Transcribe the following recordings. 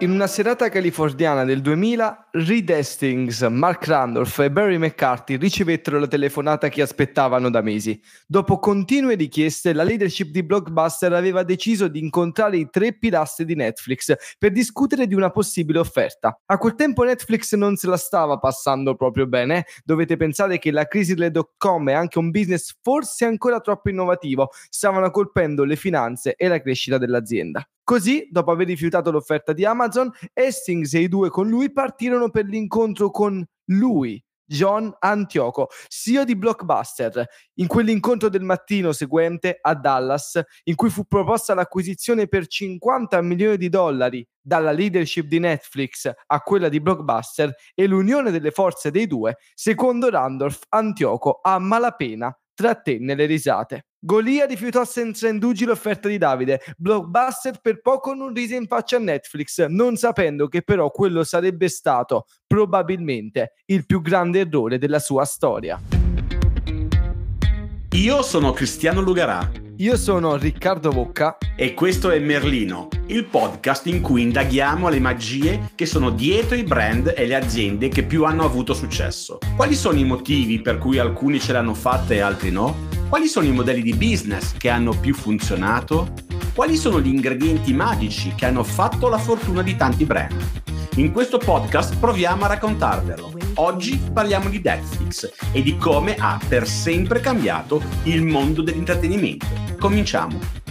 In una serata californiana del 2000, Reed Hastings, Mark Randolph e Barry McCarthy ricevettero la telefonata che aspettavano da mesi. Dopo continue richieste, la leadership di Blockbuster aveva deciso di incontrare i tre pilastri di Netflix per discutere di una possibile offerta. A quel tempo Netflix non se la stava passando proprio bene. Dovete pensare che la crisi delle dot-com e anche un business forse ancora troppo innovativo stavano colpendo le finanze e la crescita dell'azienda. Così, dopo aver rifiutato l'offerta di Amazon, Hastings e i due con lui partirono per l'incontro con lui, John Antioco, CEO di Blockbuster. In quell'incontro del mattino seguente a Dallas, in cui fu proposta l'acquisizione per 50 milioni di dollari dalla leadership di Netflix a quella di Blockbuster e l'unione delle forze dei due, secondo Randolph, Antioco a malapena trattenne le risate. Golia rifiutò senza indugi l'offerta di Davide. Blockbuster per poco non rise in faccia a Netflix, non sapendo che però quello sarebbe stato probabilmente il più grande errore della sua storia. Io sono Cristiano Lugarà. Io sono Riccardo Bocca. E questo è Merlino, il podcast in cui indaghiamo le magie che sono dietro i brand e le aziende che più hanno avuto successo. Quali sono i motivi per cui alcuni ce l'hanno fatta e altri no? Quali sono i modelli di business che hanno più funzionato? Quali sono gli ingredienti magici che hanno fatto la fortuna di tanti brand? In questo podcast proviamo a raccontarvelo. Oggi parliamo di Netflix e di come ha per sempre cambiato il mondo dell'intrattenimento. Cominciamo!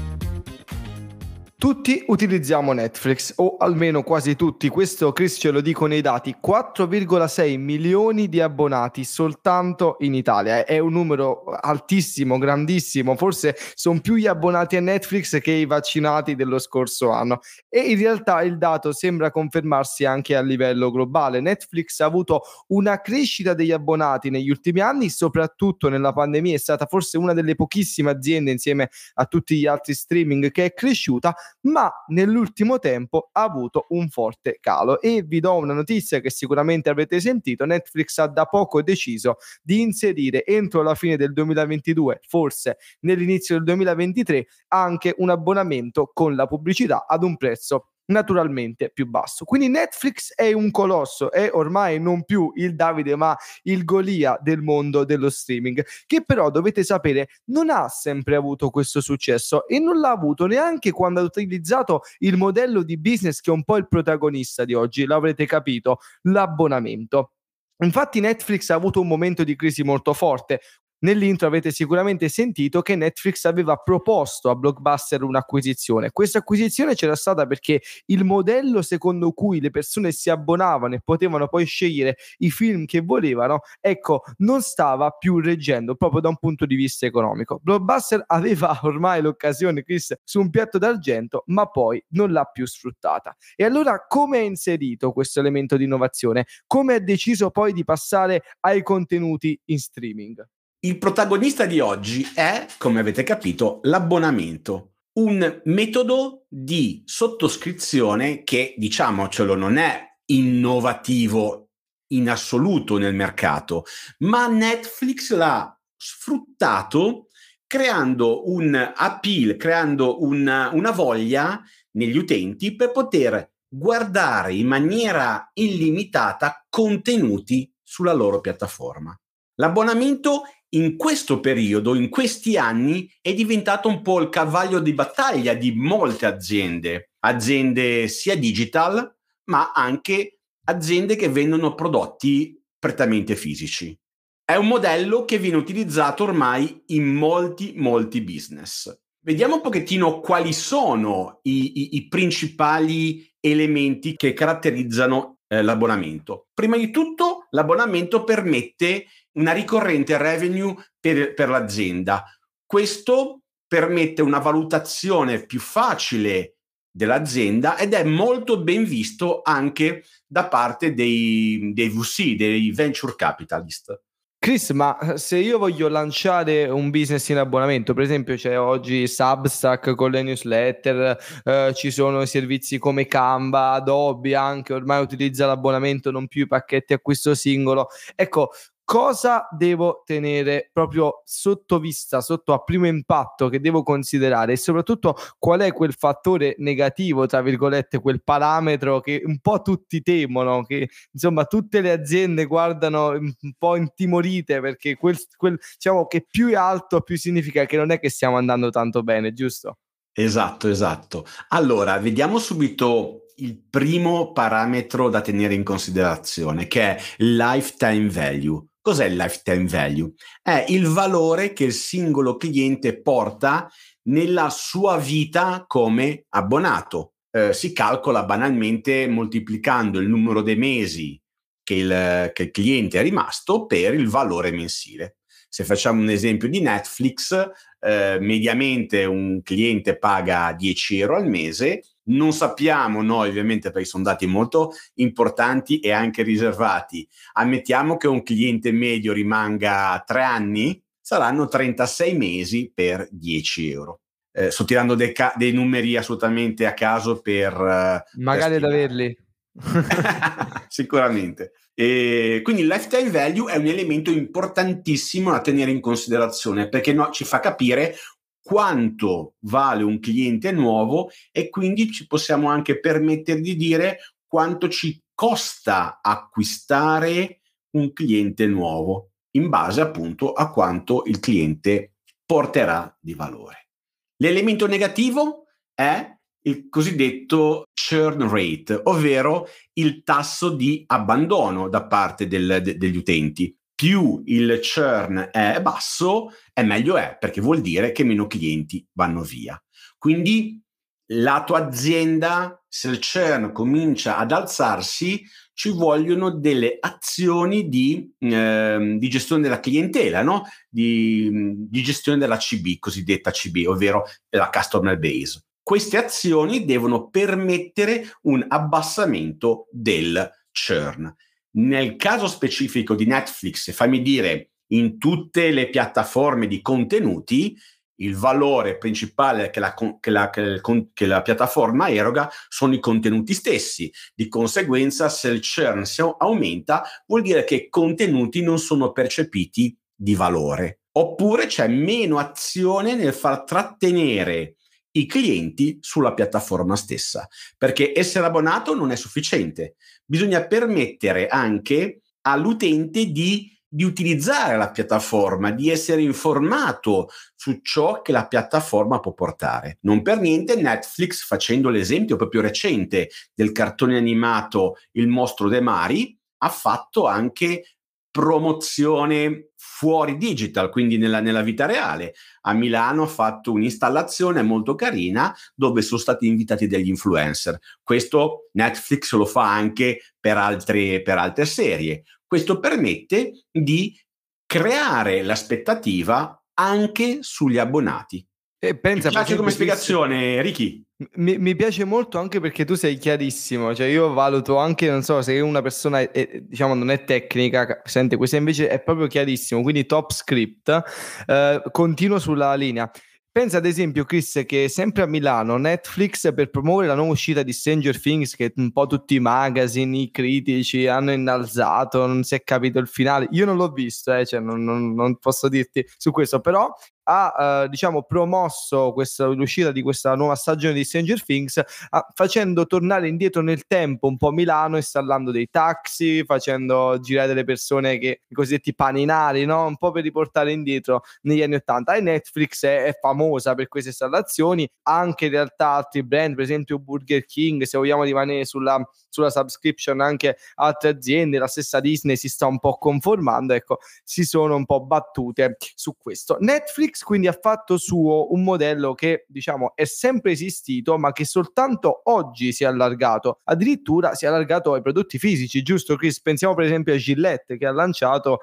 Tutti utilizziamo Netflix, o almeno quasi tutti, questo ce lo dico nei dati, 4,6 milioni di abbonati soltanto in Italia, è un numero altissimo, grandissimo, forse sono più gli abbonati a Netflix che i vaccinati dello scorso anno e in realtà il dato sembra confermarsi anche a livello globale. Netflix ha avuto una crescita degli abbonati negli ultimi anni, soprattutto nella pandemia è stata forse una delle pochissime aziende insieme a tutti gli altri streaming che è cresciuta ma nell'ultimo tempo ha avuto un forte calo. E vi do una notizia che sicuramente avrete sentito, Netflix ha da poco deciso di inserire entro la fine del 2022, forse nell'inizio del 2023, anche un abbonamento con la pubblicità ad un prezzo naturalmente più basso. Quindi Netflix è un colosso, è ormai non più il Davide ma il Golia del mondo dello streaming, che però dovete sapere non ha sempre avuto questo successo e non l'ha avuto neanche quando ha utilizzato il modello di business che è un po' il protagonista di oggi, l'avrete capito, l'abbonamento. Infatti Netflix ha avuto un momento di crisi molto forte, Nell'intro avete sicuramente sentito che Netflix aveva proposto a Blockbuster un'acquisizione. Questa acquisizione c'era stata perché il modello secondo cui le persone si abbonavano e potevano poi scegliere i film che volevano, ecco, non stava più reggendo proprio da un punto di vista economico. Blockbuster aveva ormai l'occasione, Chris, su un piatto d'argento, ma poi non l'ha più sfruttata. E allora come ha inserito questo elemento di innovazione? Come ha deciso poi di passare ai contenuti in streaming? Il protagonista di oggi è, come avete capito, l'abbonamento, un metodo di sottoscrizione che, diciamocelo, non è innovativo in assoluto nel mercato, ma Netflix l'ha sfruttato creando un appeal, creando una, una voglia negli utenti per poter guardare in maniera illimitata contenuti sulla loro piattaforma. L'abbonamento in questo periodo, in questi anni, è diventato un po' il cavallo di battaglia di molte aziende, aziende sia digital, ma anche aziende che vendono prodotti prettamente fisici. È un modello che viene utilizzato ormai in molti, molti business. Vediamo un pochettino quali sono i, i, i principali elementi che caratterizzano eh, l'abbonamento. Prima di tutto, l'abbonamento permette una ricorrente revenue per, per l'azienda. Questo permette una valutazione più facile dell'azienda ed è molto ben visto anche da parte dei, dei VC, dei venture capitalist. Chris, ma eh, se io voglio lanciare un business in abbonamento, per esempio c'è oggi Substack con le newsletter, eh, ci sono servizi come Canva, Adobe anche, ormai utilizza l'abbonamento, non più i pacchetti acquisto singolo. Ecco, cosa devo tenere proprio sotto vista, sotto a primo impatto che devo considerare e soprattutto qual è quel fattore negativo, tra virgolette, quel parametro che un po' tutti temono, che insomma tutte le aziende guardano un po' intimorite perché quel, quel diciamo che più è alto più significa che non è che stiamo andando tanto bene, giusto? Esatto, esatto. Allora, vediamo subito il primo parametro da tenere in considerazione, che è lifetime value. Cos'è il lifetime value? È il valore che il singolo cliente porta nella sua vita come abbonato. Eh, si calcola banalmente moltiplicando il numero dei mesi che il, che il cliente è rimasto per il valore mensile. Se facciamo un esempio di Netflix, eh, mediamente un cliente paga 10 euro al mese, non sappiamo noi ovviamente perché sono dati molto importanti e anche riservati. Ammettiamo che un cliente medio rimanga 3 anni, saranno 36 mesi per 10 euro. Eh, sto tirando dei, ca- dei, numeri assolutamente a caso per... Uh, Magari ad averli. Sicuramente. E quindi il lifetime value è un elemento importantissimo da tenere in considerazione perché no, ci fa capire quanto vale un cliente nuovo e quindi ci possiamo anche permettere di dire quanto ci costa acquistare un cliente nuovo in base appunto a quanto il cliente porterà di valore. L'elemento negativo è il cosiddetto churn rate, ovvero il tasso di abbandono da parte del, de, degli utenti più il churn è basso, è meglio è, perché vuol dire che meno clienti vanno via. Quindi la tua azienda, se il churn comincia ad alzarsi, ci vogliono delle azioni di, eh, di gestione della clientela, no? di, di gestione della CB, cosiddetta CB, ovvero la customer base. Queste azioni devono permettere un abbassamento del churn. Nel caso specifico di Netflix, fammi dire, in tutte le piattaforme di contenuti, il valore principale che la, che, la, che la, piattaforma eroga sono i contenuti stessi. Di conseguenza, se il churn aumenta, vuol dire che i contenuti non sono percepiti di valore. Oppure c'è meno azione nel far trattenere i clienti sulla piattaforma stessa, perché essere abbonato non è sufficiente, bisogna permettere anche all'utente di, di utilizzare la piattaforma, di essere informato su ciò che la piattaforma può portare. Non per niente Netflix, facendo l'esempio proprio recente del cartone animato Il mostro dei mari, ha fatto anche promozione fuori digital, quindi nella, nella, vita reale. A Milano ha fatto un'installazione molto carina dove sono stati invitati degli influencer. Questo Netflix lo fa anche per altre, per altre serie. Questo permette di creare l'aspettativa anche sugli abbonati. E pensa, piace come spiegazione, Ricky. Mi, mi, piace molto anche perché tu sei chiarissimo, cioè io valuto anche, non so, se una persona è, diciamo non è tecnica, sente questo invece è proprio chiarissimo, quindi top script, eh, continuo sulla linea. Pensa ad esempio, Chris, che sempre a Milano Netflix per promuovere la nuova uscita di Stranger Things, che un po' tutti i magazine, i critici hanno innalzato, non si è capito il finale. Io non l'ho visto, eh, cioè non, non, non posso dirti su questo, però ha eh, diciamo promosso questa, l'uscita di questa nuova stagione di Stranger Things ah, facendo tornare indietro nel tempo un po' Milano installando dei taxi facendo girare delle persone che i cosiddetti paninari no? un po' per riportare indietro negli anni 80 e Netflix è, è famosa per queste installazioni. Anche in realtà altri brand per esempio Burger King se vogliamo rimanere sulla, sulla subscription anche altre aziende la stessa Disney si sta un po' conformando ecco si sono un po' battute su questo. Netflix Quindi ha fatto suo un modello che diciamo è sempre esistito ma che soltanto oggi si è allargato. Addirittura si è allargato ai prodotti fisici giusto Chris? Pensiamo per esempio a Gillette che ha lanciato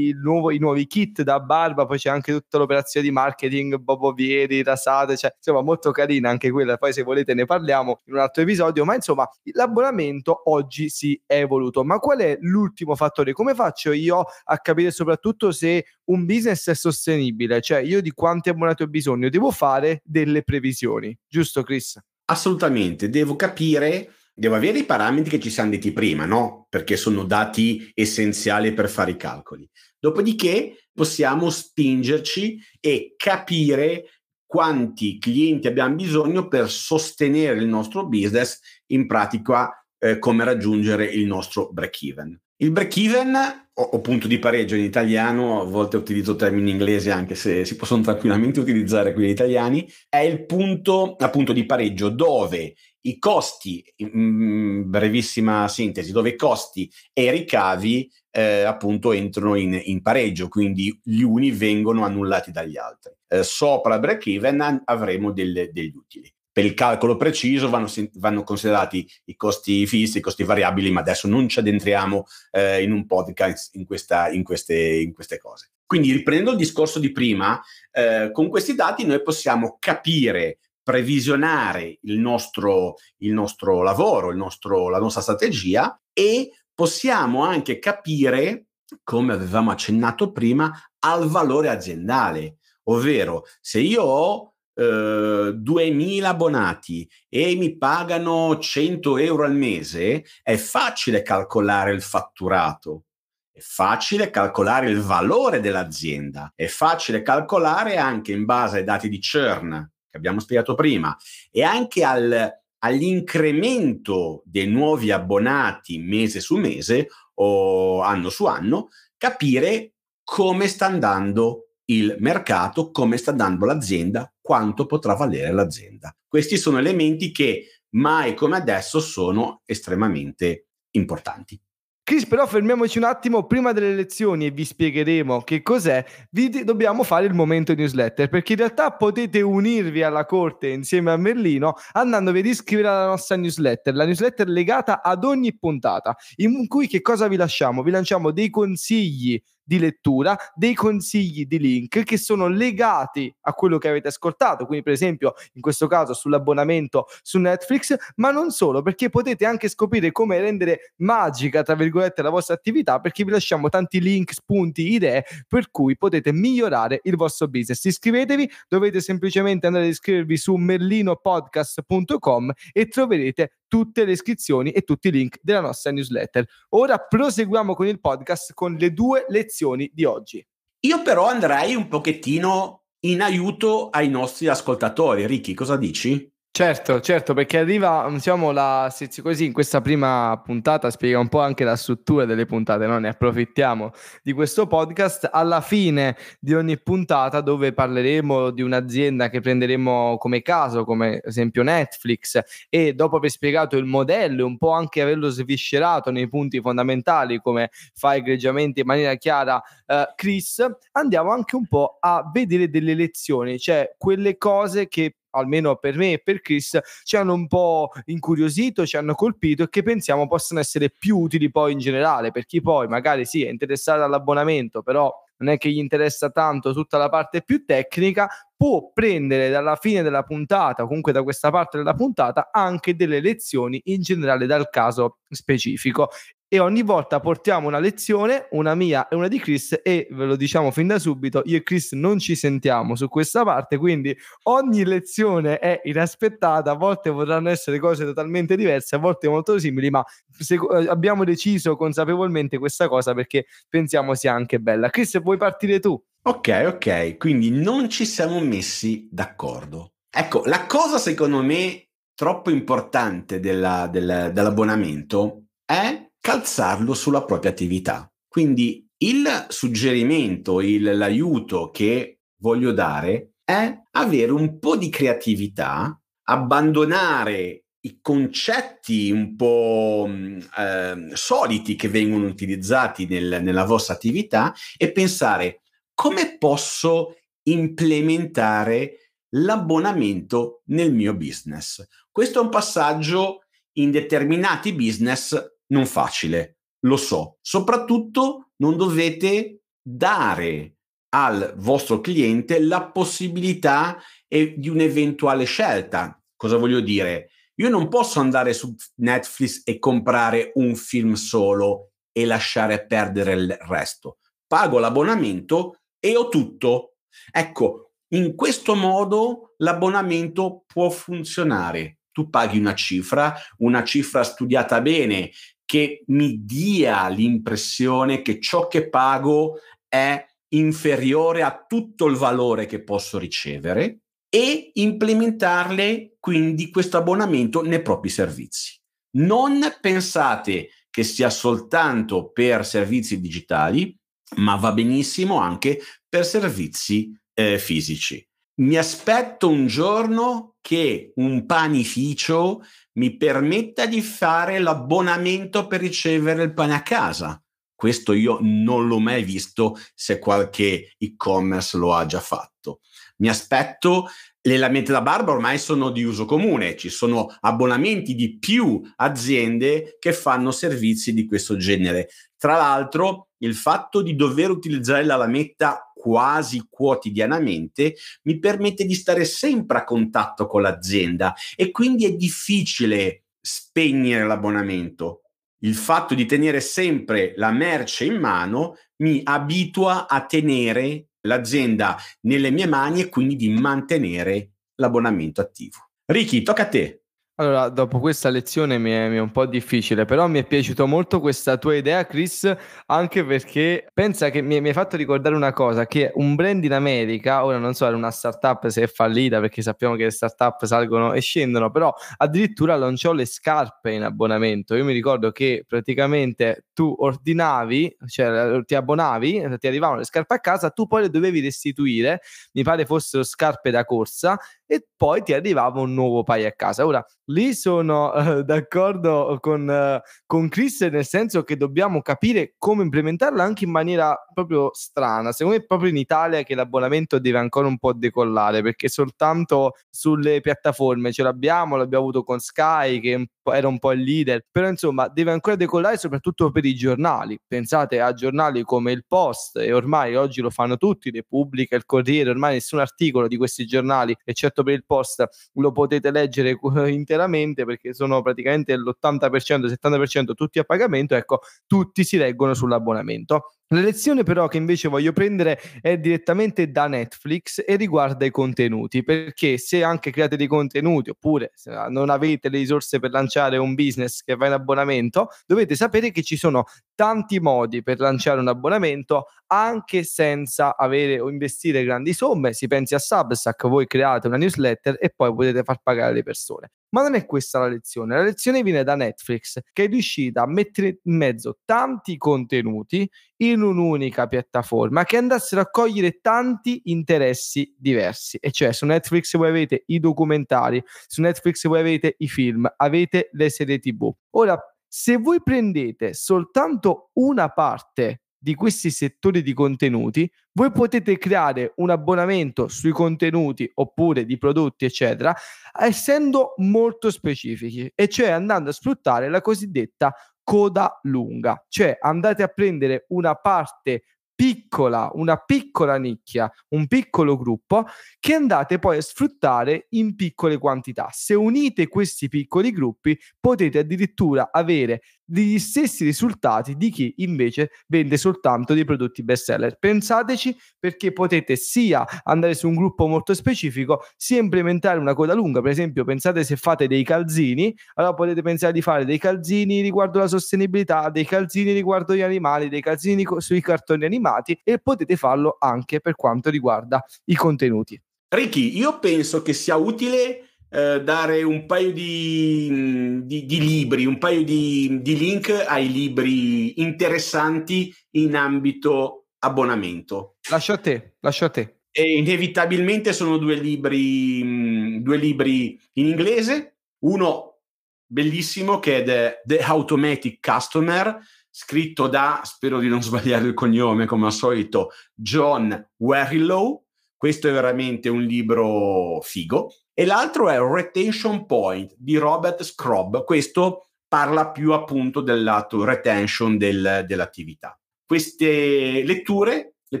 nuovo, i nuovi kit da barba poi c'è anche tutta l'operazione di marketing Bobo Vieri rasate cioè insomma molto carina anche quella poi se volete ne parliamo in un altro episodio ma insomma l'abbonamento oggi si è evoluto. Ma qual è l'ultimo fattore? Come faccio io a capire soprattutto se un business è sostenibile? Cioè io io di quanti abbonati ho bisogno, devo fare delle previsioni, giusto Chris? Assolutamente, devo capire devo avere i parametri che ci siamo detti prima, no? Perché sono dati essenziali per fare i calcoli. Dopodiché possiamo spingerci e capire quanti clienti abbiamo bisogno per sostenere il nostro business, in pratica eh, come raggiungere il nostro break even. Il break even o, punto di pareggio in italiano, a volte utilizzo termini inglesi anche se si possono tranquillamente utilizzare quelli italiani, è il punto appunto di pareggio dove i costi, in brevissima sintesi, dove i costi e i ricavi eh, appunto entrano in, in, pareggio, quindi gli uni vengono annullati dagli altri. Eh, sopra break even avremo delle, degli utili. Per il calcolo preciso vanno, vanno, considerati i costi fissi, i costi variabili, ma adesso non ci addentriamo eh, in un podcast in, questa, in, queste, in queste cose. Quindi riprendendo il discorso di prima, eh, con questi dati noi possiamo capire previsionare il nostro, il nostro lavoro, il nostro, la nostra strategia e possiamo anche capire, come avevamo accennato prima, al valore aziendale. Ovvero, se io ho eh, 2000 abbonati e mi pagano 100 euro al mese, è facile calcolare il fatturato. È facile calcolare il valore dell'azienda, è facile calcolare anche in base ai dati di churn, che abbiamo spiegato prima, e anche al, all'incremento dei nuovi abbonati mese su mese o anno su anno, capire come sta andando il mercato, come sta andando l'azienda, quanto potrà valere l'azienda. Questi sono elementi che mai come adesso sono estremamente importanti. Chris, però fermiamoci un attimo prima delle lezioni e vi spiegheremo che cos'è. Vi dobbiamo fare il momento newsletter perché in realtà potete unirvi alla corte insieme a Merlino andandovi ad iscrivere alla nostra newsletter, la newsletter legata ad ogni puntata, in cui che cosa vi lasciamo? Vi lanciamo dei consigli di lettura, dei consigli di link che sono legati a quello che avete ascoltato, quindi per esempio in questo caso sull'abbonamento su Netflix, ma non solo, perché potete anche scoprire come rendere magica, tra virgolette, la vostra attività, perché vi lasciamo tanti link, spunti, idee per cui potete migliorare il vostro business. Iscrivetevi, dovete semplicemente andare ad iscrivervi su merlinopodcast.com e troverete tutte le iscrizioni e tutti i link della nostra newsletter. Ora proseguiamo con il podcast con le due lezioni di oggi. Io però andrei un pochettino in aiuto ai nostri ascoltatori. Ricky, cosa dici? Certo, certo, perché arriva, diciamo, la così in questa prima puntata spiega un po' anche la struttura delle puntate, no? ne approfittiamo di questo podcast. Alla fine di ogni puntata, dove parleremo di un'azienda che prenderemo come caso, come esempio Netflix, e dopo aver spiegato il modello e un po' anche averlo sviscerato nei punti fondamentali, come fa egregiamente in maniera chiara uh, Chris, andiamo anche un po' a vedere delle lezioni, cioè quelle cose che almeno per me e per Chris, ci hanno un po' incuriosito, ci hanno colpito e che pensiamo possano essere più utili poi in generale per chi poi magari sì è interessato all'abbonamento, però non è che gli interessa tanto tutta la parte più tecnica, può prendere dalla fine della puntata, comunque da questa parte della puntata, anche delle lezioni in generale dal caso specifico e ogni volta portiamo una lezione, una mia e una di Chris e ve lo diciamo fin da subito, io e Chris non ci sentiamo su questa parte, quindi ogni lezione è inaspettata, a volte potranno essere cose totalmente diverse, a volte molto simili, ma se, eh, abbiamo deciso consapevolmente questa cosa perché pensiamo sia anche bella. Chris, vuoi partire tu? Ok, ok, quindi non ci siamo messi d'accordo. Ecco, la cosa secondo me troppo importante della, del, dell'abbonamento è calzarlo sulla propria attività. Quindi il suggerimento, il, l'aiuto che voglio dare è avere un po' di creatività, abbandonare i concetti un po' eh, soliti che vengono utilizzati nel, nella vostra attività e pensare come posso implementare l'abbonamento nel mio business. Questo è un passaggio in determinati business non facile, lo so. Soprattutto non dovete dare al vostro cliente la possibilità di un'eventuale scelta. Cosa voglio dire? Io non posso andare su Netflix e comprare un film solo e lasciare perdere il resto. Pago l'abbonamento e ho tutto. Ecco, in questo modo l'abbonamento può funzionare tu paghi una cifra, una cifra studiata bene, che mi dia l'impressione che ciò che pago è inferiore a tutto il valore che posso ricevere e implementarle quindi questo abbonamento nei propri servizi. Non pensate che sia soltanto per servizi digitali, ma va benissimo anche per servizi eh, fisici. Mi aspetto un giorno che un panificio mi permetta di fare l'abbonamento per ricevere il pane a casa. Questo io non l'ho mai visto se qualche e-commerce lo ha già fatto. Mi aspetto le lamette da barba ormai sono di uso comune, ci sono abbonamenti di più aziende che fanno servizi di questo genere. Tra l'altro, il fatto di dover utilizzare la lametta quasi quotidianamente mi permette di stare sempre a contatto con l'azienda e quindi è difficile spegnere l'abbonamento. Il fatto di tenere sempre la merce in mano mi abitua a tenere l'azienda nelle mie mani e quindi di mantenere l'abbonamento attivo. Ricky, tocca a te. Allora, dopo questa lezione mi è, mi è, un po' difficile, però mi è piaciuta molto questa tua idea, Chris, anche perché pensa che mi, mi hai fatto ricordare una cosa, che un brand in America, ora non so, era una startup se è fallita, perché sappiamo che le startup salgono e scendono, però addirittura lanciò le scarpe in abbonamento. Io mi ricordo che praticamente tu ordinavi, cioè ti abbonavi, ti arrivavano le scarpe a casa, tu poi le dovevi restituire, mi pare fossero scarpe da corsa, e poi ti arrivava un nuovo paio a casa. Ora, lì sono uh, d'accordo con, uh, con Chris, nel senso che dobbiamo capire come implementarlo anche in maniera proprio strana. Secondo me, proprio in Italia che l'abbonamento deve ancora un po' decollare, perché soltanto sulle piattaforme ce l'abbiamo, l'abbiamo avuto con Sky, che era un po' il leader, però insomma deve ancora decollare soprattutto per i giornali. Pensate a giornali come il Post, e ormai oggi lo fanno tutti, Repubblica, il Corriere, ormai nessun articolo di questi giornali, eccetto per il post, lo potete leggere interamente perché sono praticamente l'80%, 70% tutti a pagamento, ecco, tutti si leggono sull'abbonamento. La lezione però che invece voglio prendere è direttamente da Netflix e riguarda i contenuti, perché se anche create dei contenuti oppure non avete le risorse per lanciare un business che va in abbonamento, dovete sapere che ci sono tanti modi per lanciare un abbonamento anche senza avere o investire grandi somme. Si pensi a Substack, voi create una newsletter e poi potete far pagare le persone. Ma non è questa la lezione, la lezione viene da Netflix che è riuscita a mettere in mezzo tanti contenuti in un'unica piattaforma che andassero a cogliere tanti interessi diversi. E cioè su Netflix voi avete i documentari, su Netflix voi avete i film, avete le serie TV. Ora, se voi prendete soltanto una parte di questi settori di contenuti, voi potete creare un abbonamento sui contenuti oppure di prodotti, eccetera, essendo molto specifici, e cioè andando a sfruttare la cosiddetta coda lunga, cioè andate a prendere una parte piccola, una piccola nicchia, un piccolo gruppo che andate poi a sfruttare in piccole quantità. Se unite questi piccoli gruppi potete addirittura avere gli stessi risultati di chi invece vende soltanto dei prodotti best seller. Pensateci perché potete sia andare su un gruppo molto specifico, sia implementare una coda lunga. Per esempio, pensate se fate dei calzini, allora potete pensare di fare dei calzini riguardo la sostenibilità, dei calzini riguardo gli animali, dei calzini sui cartoni animati e potete farlo anche per quanto riguarda i contenuti. Ricky, io penso che sia utile eh, dare un paio di, di, di, libri, un paio di, di link ai libri interessanti in ambito abbonamento. Lascio a te, lascio a te. E inevitabilmente sono due libri, due libri in inglese, uno bellissimo che è The, The Automatic Customer, scritto da, spero di non sbagliare il cognome come al solito, John Werrilow. Questo è veramente un libro figo e l'altro è Retention Point di Robert Scrobb. Questo parla più appunto del lato retention del, dell'attività. Queste letture le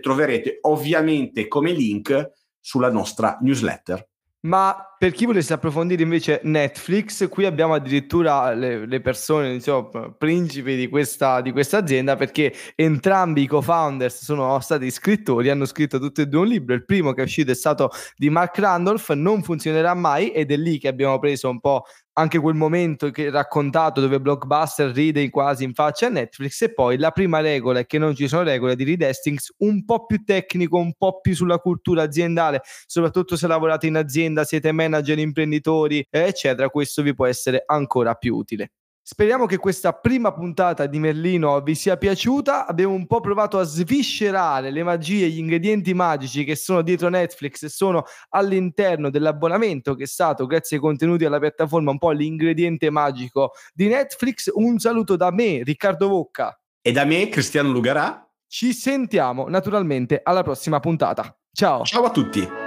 troverete ovviamente come link sulla nostra newsletter. Ma per chi volesse approfondire invece Netflix, qui abbiamo addirittura le, le persone, insomma, principi di questa, di questa, azienda, perché entrambi i co-founders sono stati scrittori, hanno scritto tutti e due un libro. Il primo che è uscito è stato di Mark Randolph, Non funzionerà mai, ed è lì che abbiamo preso un po' anche quel momento che raccontato dove Blockbuster ride quasi in faccia a Netflix e poi la prima regola è che non ci sono regole di Reed Hastings un po' più tecnico, un po' più sulla cultura aziendale, soprattutto se lavorate in azienda, siete manager, imprenditori, eccetera, questo vi può essere ancora più utile. Speriamo che questa prima puntata di Merlino vi sia piaciuta. Abbiamo un po' provato a sviscerare le magie, gli ingredienti magici che sono dietro Netflix e sono all'interno dell'abbonamento che è stato, grazie ai contenuti alla piattaforma, un po' l'ingrediente magico di Netflix. Un saluto da me, Riccardo Vocca. E da me, Cristiano Lugarà. Ci sentiamo naturalmente alla prossima puntata. Ciao. Ciao a tutti.